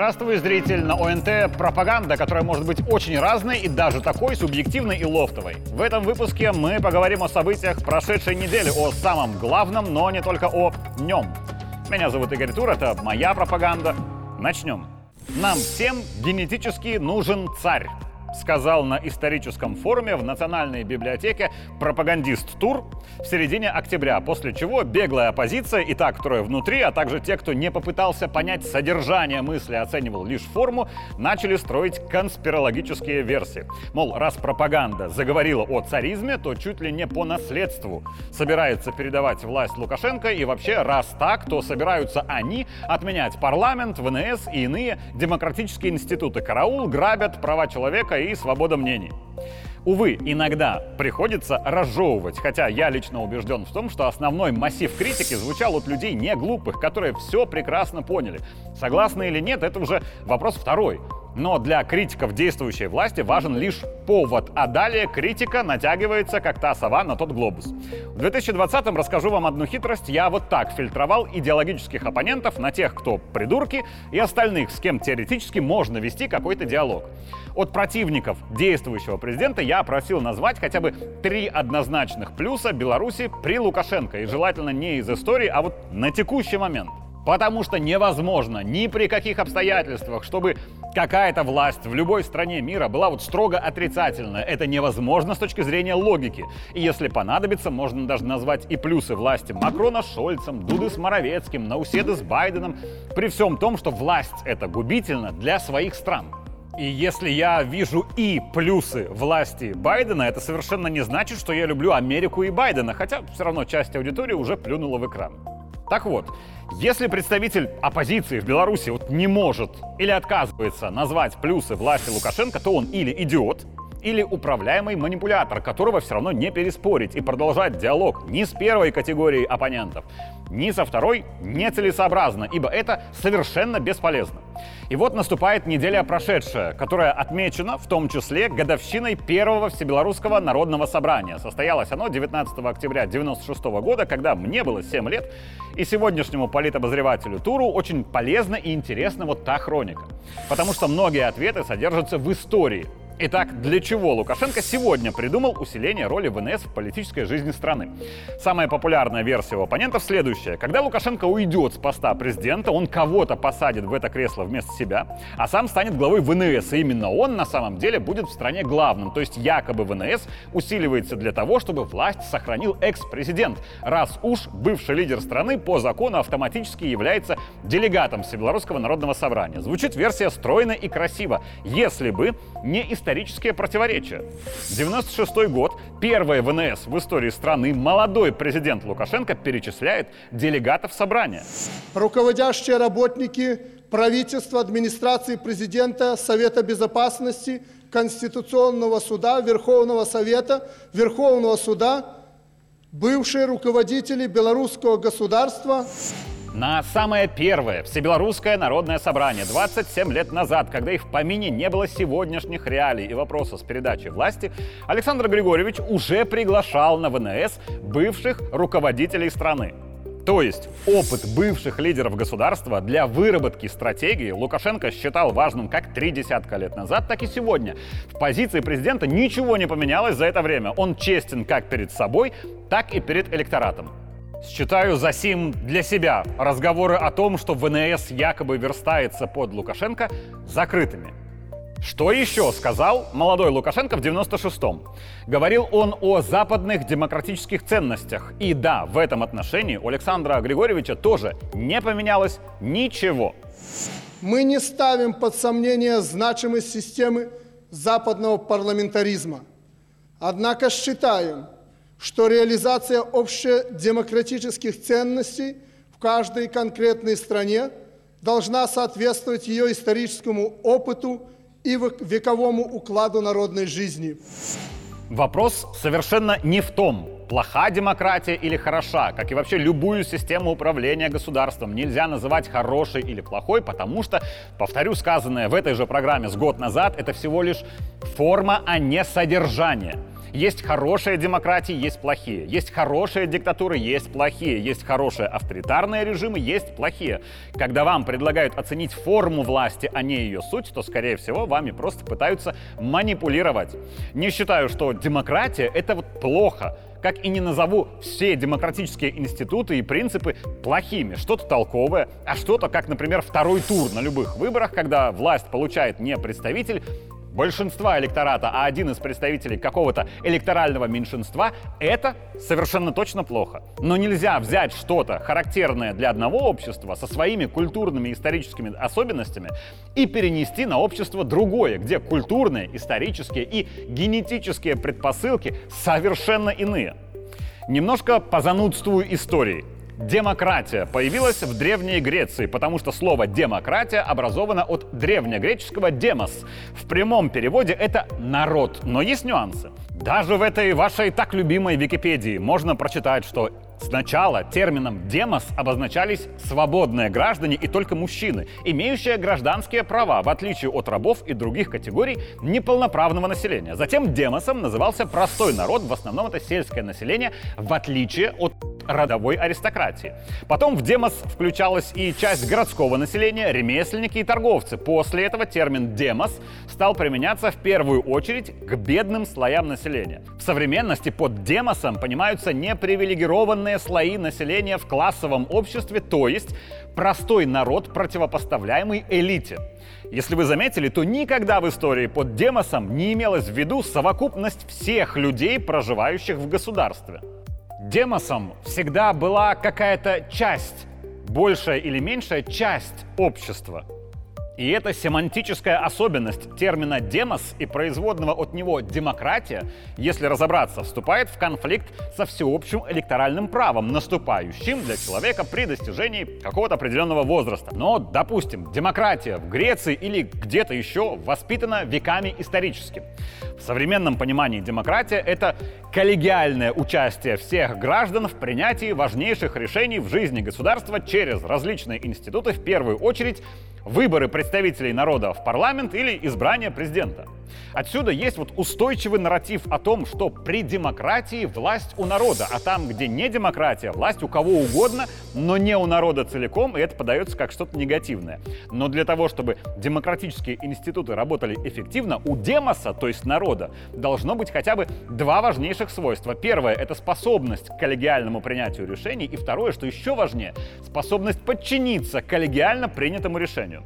Здравствуй, зритель! На ОНТ пропаганда, которая может быть очень разной и даже такой субъективной и лофтовой. В этом выпуске мы поговорим о событиях прошедшей недели, о самом главном, но не только о нем. Меня зовут Игорь Тур, это моя пропаганда. Начнем. Нам всем генетически нужен царь сказал на историческом форуме в Национальной библиотеке пропагандист Тур в середине октября, после чего беглая оппозиция и та, которая внутри, а также те, кто не попытался понять содержание мысли, оценивал лишь форму, начали строить конспирологические версии. Мол, раз пропаганда заговорила о царизме, то чуть ли не по наследству собирается передавать власть Лукашенко, и вообще, раз так, то собираются они отменять парламент, ВНС и иные демократические институты. Караул грабят права человека и свобода мнений. Увы, иногда приходится разжевывать, хотя я лично убежден в том, что основной массив критики звучал от людей не глупых, которые все прекрасно поняли. Согласны или нет, это уже вопрос второй. Но для критиков действующей власти важен лишь повод, а далее критика натягивается, как та сова на тот глобус. В 2020-м расскажу вам одну хитрость. Я вот так фильтровал идеологических оппонентов на тех, кто придурки, и остальных, с кем теоретически можно вести какой-то диалог. От противников действующего президента я просил назвать хотя бы три однозначных плюса Беларуси при Лукашенко, и желательно не из истории, а вот на текущий момент. Потому что невозможно ни при каких обстоятельствах, чтобы какая-то власть в любой стране мира была вот строго отрицательная. Это невозможно с точки зрения логики. И если понадобится, можно даже назвать и плюсы власти Макрона Шольцем, Дуды с Моровецким, Науседы с Байденом, при всем том, что власть это губительно для своих стран. И если я вижу и плюсы власти Байдена, это совершенно не значит, что я люблю Америку и Байдена, хотя все равно часть аудитории уже плюнула в экран. Так вот, если представитель оппозиции в Беларуси вот не может или отказывается назвать плюсы власти Лукашенко, то он или идиот, или управляемый манипулятор, которого все равно не переспорить и продолжать диалог ни с первой категорией оппонентов, ни со второй нецелесообразно, ибо это совершенно бесполезно. И вот наступает неделя прошедшая, которая отмечена в том числе годовщиной первого Всебелорусского народного собрания. Состоялось оно 19 октября 1996 года, когда мне было 7 лет, и сегодняшнему политобозревателю Туру очень полезна и интересна вот та хроника. Потому что многие ответы содержатся в истории, Итак, для чего Лукашенко сегодня придумал усиление роли ВНС в политической жизни страны? Самая популярная версия у оппонентов следующая. Когда Лукашенко уйдет с поста президента, он кого-то посадит в это кресло вместо себя, а сам станет главой ВНС. И именно он на самом деле будет в стране главным. То есть якобы ВНС усиливается для того, чтобы власть сохранил экс-президент, раз уж бывший лидер страны по закону автоматически является делегатом Всебелорусского народного собрания. Звучит версия стройно и красиво, если бы не исторически исторические противоречия. 96 год, первое ВНС в истории страны, молодой президент Лукашенко перечисляет делегатов собрания. Руководящие работники правительства, администрации президента, Совета Безопасности, Конституционного суда, Верховного Совета, Верховного суда, бывшие руководители белорусского государства, на самое первое Всебелорусское народное собрание 27 лет назад, когда их в помине не было сегодняшних реалий и вопросов с передачей власти, Александр Григорьевич уже приглашал на ВНС бывших руководителей страны. То есть опыт бывших лидеров государства для выработки стратегии Лукашенко считал важным как три десятка лет назад, так и сегодня. В позиции президента ничего не поменялось за это время. Он честен как перед собой, так и перед электоратом. Считаю за сим для себя разговоры о том, что ВНС якобы верстается под Лукашенко, закрытыми. Что еще сказал молодой Лукашенко в 96-м? Говорил он о западных демократических ценностях. И да, в этом отношении у Александра Григорьевича тоже не поменялось ничего. Мы не ставим под сомнение значимость системы западного парламентаризма. Однако считаем, что реализация общедемократических ценностей в каждой конкретной стране должна соответствовать ее историческому опыту и вековому укладу народной жизни. Вопрос совершенно не в том, плоха демократия или хороша, как и вообще любую систему управления государством нельзя называть хорошей или плохой, потому что, повторю сказанное в этой же программе с год назад, это всего лишь форма, а не содержание. Есть хорошие демократии, есть плохие. Есть хорошие диктатуры, есть плохие. Есть хорошие авторитарные режимы, есть плохие. Когда вам предлагают оценить форму власти, а не ее суть, то, скорее всего, вами просто пытаются манипулировать. Не считаю, что демократия — это вот плохо как и не назову все демократические институты и принципы плохими. Что-то толковое, а что-то, как, например, второй тур на любых выборах, когда власть получает не представитель, большинства электората, а один из представителей какого-то электорального меньшинства, это совершенно точно плохо. Но нельзя взять что-то характерное для одного общества со своими культурными и историческими особенностями и перенести на общество другое, где культурные, исторические и генетические предпосылки совершенно иные. Немножко позанудствую истории. Демократия появилась в Древней Греции, потому что слово «демократия» образовано от древнегреческого «демос». В прямом переводе это «народ», но есть нюансы. Даже в этой вашей так любимой Википедии можно прочитать, что Сначала термином «демос» обозначались свободные граждане и только мужчины, имеющие гражданские права, в отличие от рабов и других категорий неполноправного населения. Затем демосом назывался простой народ, в основном это сельское население, в отличие от родовой аристократии. Потом в демос включалась и часть городского населения, ремесленники и торговцы. После этого термин демос стал применяться в первую очередь к бедным слоям населения. В современности под демосом понимаются непривилегированные слои населения в классовом обществе, то есть простой народ, противопоставляемый элите. Если вы заметили, то никогда в истории под демосом не имелось в виду совокупность всех людей, проживающих в государстве. Демосом всегда была какая-то часть, большая или меньшая часть общества – и эта семантическая особенность термина «демос» и производного от него «демократия», если разобраться, вступает в конфликт со всеобщим электоральным правом, наступающим для человека при достижении какого-то определенного возраста. Но, допустим, демократия в Греции или где-то еще воспитана веками исторически. В современном понимании демократия — это коллегиальное участие всех граждан в принятии важнейших решений в жизни государства через различные институты, в первую очередь выборы представителей народа в парламент или избрание президента. Отсюда есть вот устойчивый нарратив о том, что при демократии власть у народа, а там, где не демократия, власть у кого угодно, но не у народа целиком, и это подается как что-то негативное. Но для того, чтобы демократические институты работали эффективно, у демоса, то есть народа, должно быть хотя бы два важнейших свойства. Первое — это способность к коллегиальному принятию решений, и второе, что еще важнее, способность подчиниться коллегиально принятому решению.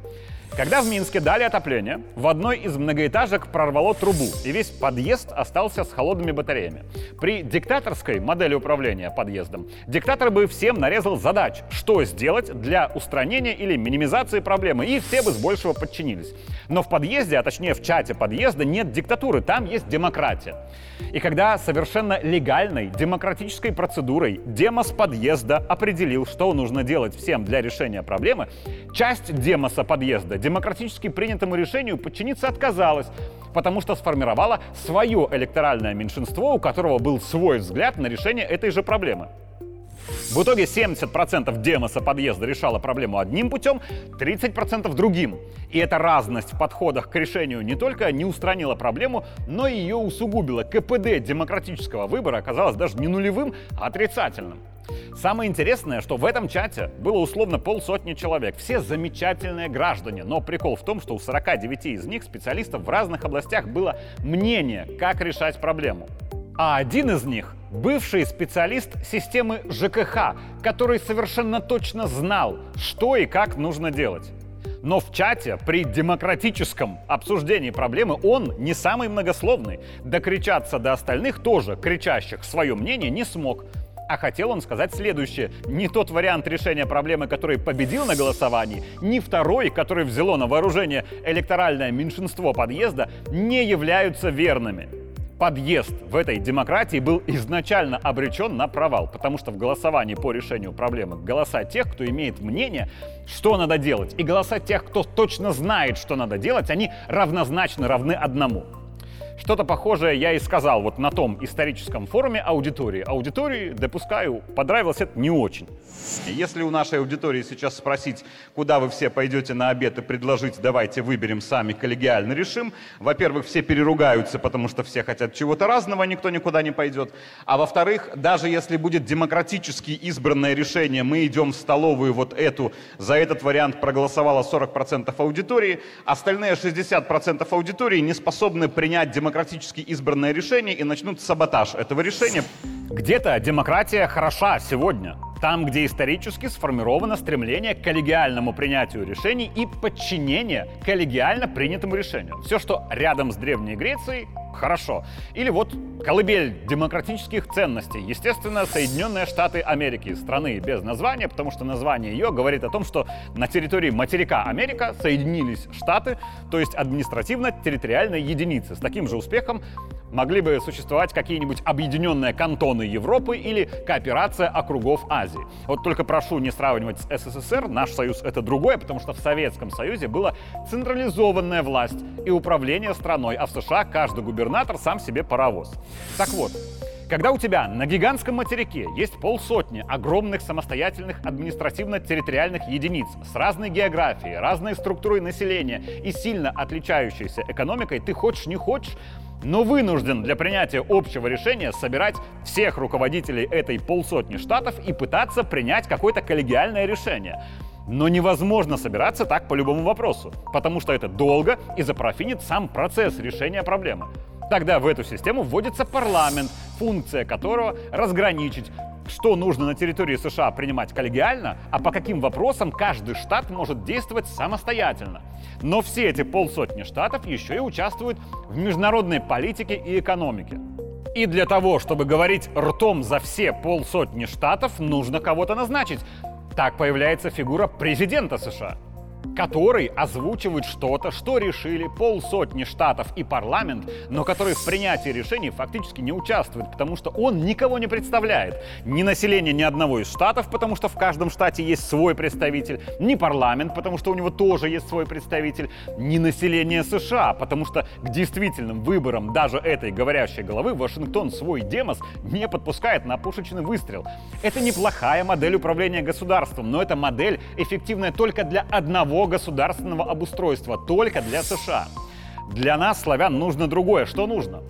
Когда в Минске дали отопление, в одной из многоэтажек прорвало трубу, и весь подъезд остался с холодными батареями. При диктаторской модели управления подъездом диктатор бы всем нарезал задач, что сделать для устранения или минимизации проблемы, и все бы с большего подчинились. Но в подъезде, а точнее в чате подъезда, нет диктатуры, там есть демократия. И когда совершенно легальной демократической процедурой демос подъезда определил, что нужно делать всем для решения проблемы, часть демоса подъезда демократически принятому решению подчиниться отказалась, потому что сформировала свое электоральное меньшинство, у которого был свой взгляд на решение этой же проблемы. В итоге 70% демоса подъезда решала проблему одним путем, 30% другим. И эта разность в подходах к решению не только не устранила проблему, но и ее усугубила. КПД демократического выбора оказалось даже не нулевым, а отрицательным. Самое интересное, что в этом чате было условно полсотни человек. Все замечательные граждане. Но прикол в том, что у 49 из них специалистов в разных областях было мнение, как решать проблему. А один из них — бывший специалист системы ЖКХ, который совершенно точно знал, что и как нужно делать. Но в чате при демократическом обсуждении проблемы он не самый многословный. Докричаться до остальных тоже, кричащих свое мнение, не смог. А хотел он сказать следующее. Не тот вариант решения проблемы, который победил на голосовании, ни второй, который взяло на вооружение электоральное меньшинство подъезда, не являются верными. Подъезд в этой демократии был изначально обречен на провал, потому что в голосовании по решению проблемы голоса тех, кто имеет мнение, что надо делать, и голоса тех, кто точно знает, что надо делать, они равнозначно равны одному. Что-то похожее я и сказал вот на том историческом форуме аудитории. Аудитории, допускаю, понравилось это не очень. Если у нашей аудитории сейчас спросить, куда вы все пойдете на обед и предложить, давайте выберем сами, коллегиально решим, во-первых, все переругаются, потому что все хотят чего-то разного, никто никуда не пойдет. А во-вторых, даже если будет демократически избранное решение, мы идем в столовую вот эту, за этот вариант проголосовало 40% аудитории, остальные 60% аудитории не способны принять демократически избранное решение и начнут саботаж этого решения. Где-то демократия хороша сегодня. Там, где исторически сформировано стремление к коллегиальному принятию решений и подчинение коллегиально принятому решению. Все, что рядом с Древней Грецией, хорошо. Или вот колыбель демократических ценностей. Естественно, Соединенные Штаты Америки. Страны без названия, потому что название ее говорит о том, что на территории материка Америка соединились штаты, то есть административно-территориальные единицы. С таким же успехом могли бы существовать какие-нибудь объединенные кантоны Европы или кооперация округов Азии. Вот только прошу не сравнивать с СССР, наш союз это другое, потому что в Советском Союзе была централизованная власть и управление страной, а в США каждый губернатор сам себе паровоз. Так вот, когда у тебя на гигантском материке есть полсотни огромных самостоятельных административно-территориальных единиц с разной географией, разной структурой населения и сильно отличающейся экономикой, ты хочешь не хочешь, но вынужден для принятия общего решения собирать всех руководителей этой полсотни штатов и пытаться принять какое-то коллегиальное решение. Но невозможно собираться так по любому вопросу, потому что это долго и запрофинит сам процесс решения проблемы. Тогда в эту систему вводится парламент, функция которого разграничить, что нужно на территории США принимать коллегиально, а по каким вопросам каждый штат может действовать самостоятельно. Но все эти полсотни штатов еще и участвуют в международной политике и экономике. И для того, чтобы говорить ртом за все полсотни штатов, нужно кого-то назначить. Так появляется фигура президента США который озвучивает что-то, что решили полсотни штатов и парламент, но который в принятии решений фактически не участвует, потому что он никого не представляет. Ни население ни одного из штатов, потому что в каждом штате есть свой представитель, ни парламент, потому что у него тоже есть свой представитель, ни население США, потому что к действительным выборам даже этой говорящей головы Вашингтон свой демос не подпускает на пушечный выстрел. Это неплохая модель управления государством, но это модель эффективная только для одного государственного обустройства только для США. Для нас, славян, нужно другое. Что нужно?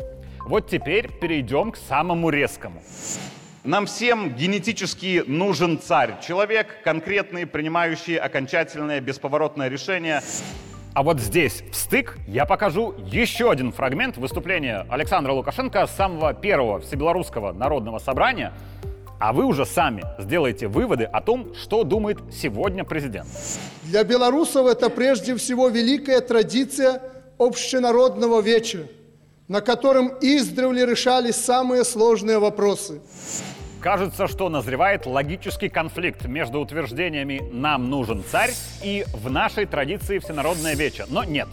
Вот теперь перейдем к самому резкому. Нам всем генетически нужен царь. Человек, конкретный, принимающий окончательное бесповоротное решение. А вот здесь, в стык, я покажу еще один фрагмент выступления Александра Лукашенко с самого первого Всебелорусского народного собрания – а вы уже сами сделаете выводы о том, что думает сегодня президент. Для белорусов это прежде всего великая традиция общенародного вечера, на котором издревле решались самые сложные вопросы. Кажется, что назревает логический конфликт между утверждениями «нам нужен царь» и «в нашей традиции всенародное вече». Но нет.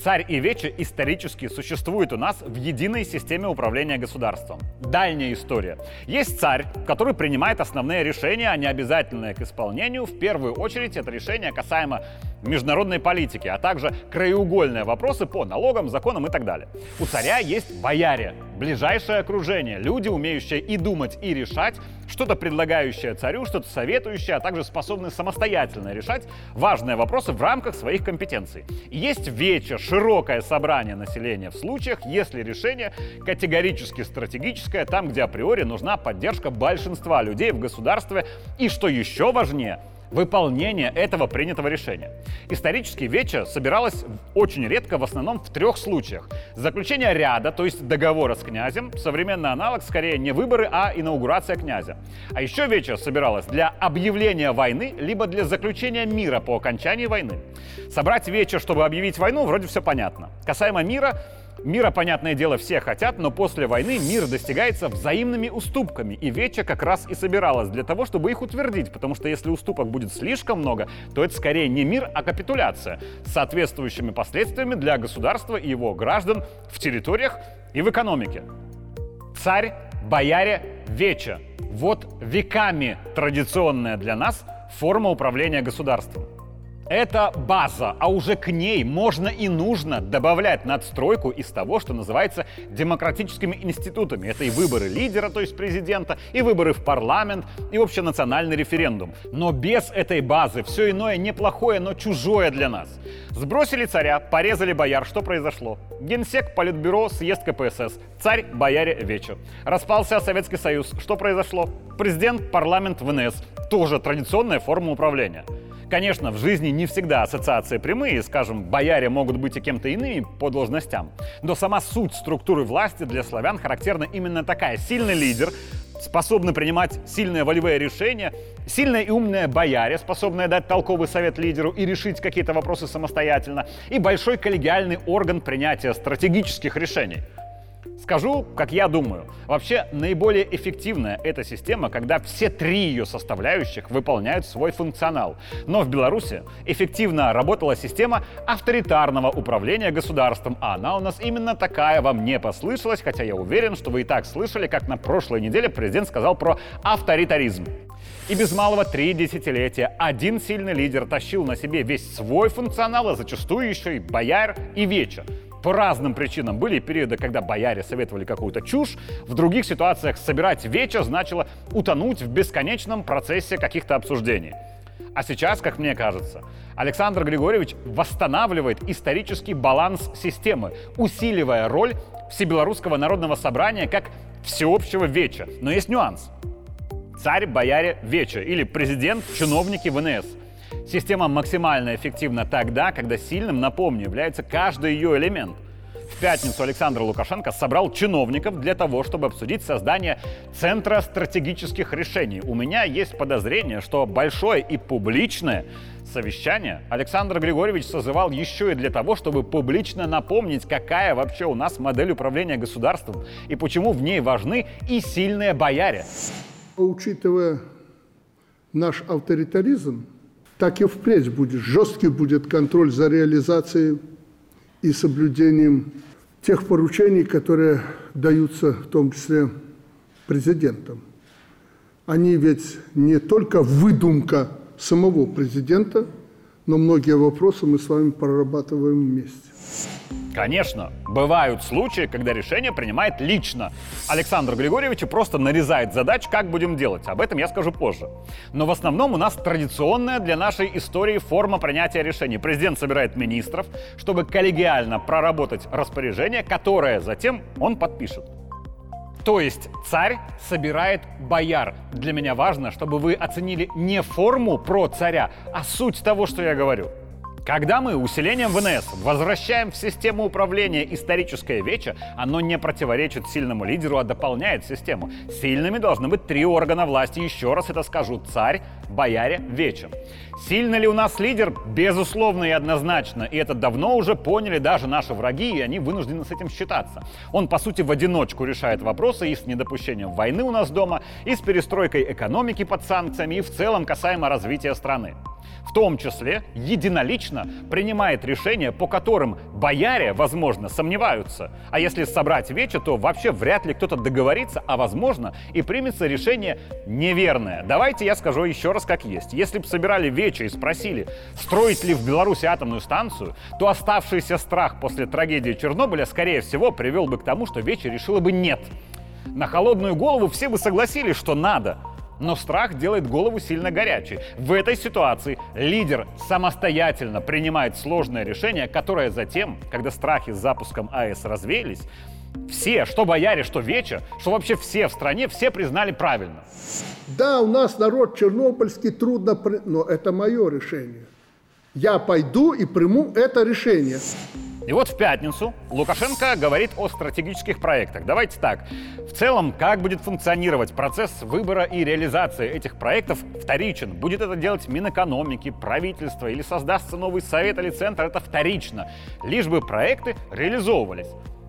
Царь и вече исторически существуют у нас в единой системе управления государством. Дальняя история. Есть царь, который принимает основные решения, а не обязательные к исполнению. В первую очередь это решение касаемо международной политики, а также краеугольные вопросы по налогам, законам и так далее. У царя есть бояре, ближайшее окружение, люди, умеющие и думать, и решать, что-то предлагающее царю, что-то советующее, а также способные самостоятельно решать важные вопросы в рамках своих компетенций. Есть вече широкое собрание населения в случаях, если решение категорически стратегическое, там, где априори нужна поддержка большинства людей в государстве, и, что еще важнее, выполнения этого принятого решения. Исторически Вече собиралась очень редко, в основном в трех случаях. Заключение ряда, то есть договора с князем, современный аналог скорее не выборы, а инаугурация князя. А еще Вече собиралась для объявления войны, либо для заключения мира по окончании войны. Собрать Вече, чтобы объявить войну, вроде все понятно. Касаемо мира, Мира, понятное дело, все хотят, но после войны мир достигается взаимными уступками, и Веча как раз и собиралась для того, чтобы их утвердить, потому что если уступок будет слишком много, то это скорее не мир, а капитуляция с соответствующими последствиями для государства и его граждан в территориях и в экономике. Царь, бояре, Веча. Вот веками традиционная для нас форма управления государством. Это база, а уже к ней можно и нужно добавлять надстройку из того, что называется демократическими институтами. Это и выборы лидера, то есть президента, и выборы в парламент, и общенациональный референдум. Но без этой базы все иное неплохое, но чужое для нас. Сбросили царя, порезали бояр. Что произошло? Генсек, Политбюро, съезд КПСС. Царь, бояре, вечер. Распался Советский Союз. Что произошло? Президент, парламент, ВНС. Тоже традиционная форма управления. Конечно, в жизни не всегда ассоциации прямые, скажем, бояре могут быть и кем-то иными по должностям, но сама суть структуры власти для славян характерна именно такая. Сильный лидер, способный принимать сильные волевые решения, сильная и умная бояре, способная дать толковый совет лидеру и решить какие-то вопросы самостоятельно, и большой коллегиальный орган принятия стратегических решений – Скажу, как я думаю. Вообще, наиболее эффективная эта система, когда все три ее составляющих выполняют свой функционал. Но в Беларуси эффективно работала система авторитарного управления государством, а она у нас именно такая вам не послышалась, хотя я уверен, что вы и так слышали, как на прошлой неделе президент сказал про авторитаризм. И без малого три десятилетия один сильный лидер тащил на себе весь свой функционал, а зачастую еще и бояр и вечер. По разным причинам были периоды, когда бояре советовали какую-то чушь, в других ситуациях собирать вечер значило утонуть в бесконечном процессе каких-то обсуждений. А сейчас, как мне кажется, Александр Григорьевич восстанавливает исторический баланс системы, усиливая роль Всебелорусского народного собрания как всеобщего веча. Но есть нюанс. Царь, бояре, веча или президент, чиновники ВНС – Система максимально эффективна тогда, когда сильным, напомню, является каждый ее элемент. В пятницу Александр Лукашенко собрал чиновников для того, чтобы обсудить создание Центра стратегических решений. У меня есть подозрение, что большое и публичное совещание Александр Григорьевич созывал еще и для того, чтобы публично напомнить, какая вообще у нас модель управления государством и почему в ней важны и сильные бояре. Учитывая наш авторитаризм, так и впредь будет. Жесткий будет контроль за реализацией и соблюдением тех поручений, которые даются в том числе президентом. Они ведь не только выдумка самого президента, но многие вопросы мы с вами прорабатываем вместе. Конечно, бывают случаи, когда решение принимает лично. Александр Григорьевич просто нарезает задач, как будем делать. Об этом я скажу позже. Но в основном у нас традиционная для нашей истории форма принятия решений. Президент собирает министров, чтобы коллегиально проработать распоряжение, которое затем он подпишет. То есть царь собирает бояр. Для меня важно, чтобы вы оценили не форму про царя, а суть того, что я говорю. Когда мы усилением ВНС возвращаем в систему управления историческое вече, оно не противоречит сильному лидеру, а дополняет систему. Сильными должны быть три органа власти. Еще раз это скажу. Царь, бояре, вече. Сильный ли у нас лидер? Безусловно и однозначно. И это давно уже поняли даже наши враги, и они вынуждены с этим считаться. Он, по сути, в одиночку решает вопросы и с недопущением войны у нас дома, и с перестройкой экономики под санкциями, и в целом касаемо развития страны в том числе единолично принимает решения, по которым бояре, возможно, сомневаются. А если собрать вече, то вообще вряд ли кто-то договорится, а возможно и примется решение неверное. Давайте я скажу еще раз как есть. Если бы собирали вече и спросили, строить ли в Беларуси атомную станцию, то оставшийся страх после трагедии Чернобыля, скорее всего, привел бы к тому, что вече решила бы нет. На холодную голову все бы согласились, что надо – но страх делает голову сильно горячей. В этой ситуации лидер самостоятельно принимает сложное решение, которое затем, когда страхи с запуском АЭС развеялись, все, что бояре, что вече, что вообще все в стране, все признали правильно. Да, у нас народ чернобыльский трудно, но это мое решение. Я пойду и приму это решение. И вот в пятницу Лукашенко говорит о стратегических проектах. Давайте так. В целом, как будет функционировать процесс выбора и реализации этих проектов вторичен. Будет это делать Минэкономики, правительство или создастся новый совет или центр, это вторично. Лишь бы проекты реализовывались.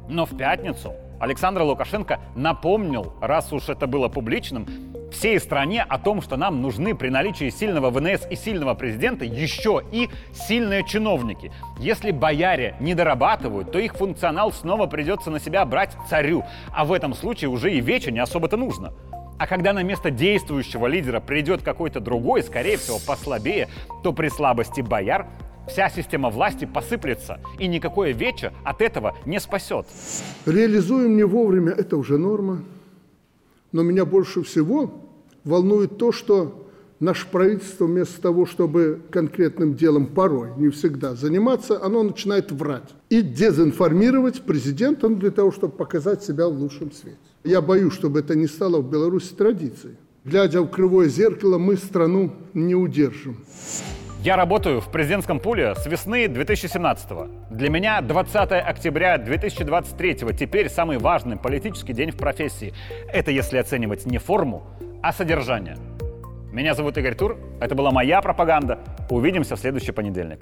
Но в пятницу Александр Лукашенко напомнил, раз уж это было публичным, всей стране о том, что нам нужны при наличии сильного ВНС и сильного президента еще и сильные чиновники. Если бояре не дорабатывают, то их функционал снова придется на себя брать царю, а в этом случае уже и вече не особо-то нужно. А когда на место действующего лидера придет какой-то другой, скорее всего, послабее, то при слабости бояр вся система власти посыплется, и никакое вече от этого не спасет. Реализуем не вовремя – это уже норма. Но меня больше всего волнует то, что наше правительство вместо того, чтобы конкретным делом порой, не всегда заниматься, оно начинает врать и дезинформировать президента ну, для того, чтобы показать себя в лучшем свете. Я боюсь, чтобы это не стало в Беларуси традицией. Глядя в кривое зеркало, мы страну не удержим. Я работаю в президентском пуле с весны 2017 -го. Для меня 20 октября 2023 теперь самый важный политический день в профессии. Это если оценивать не форму, а содержание. Меня зовут Игорь Тур, это была моя пропаганда. Увидимся в следующий понедельник.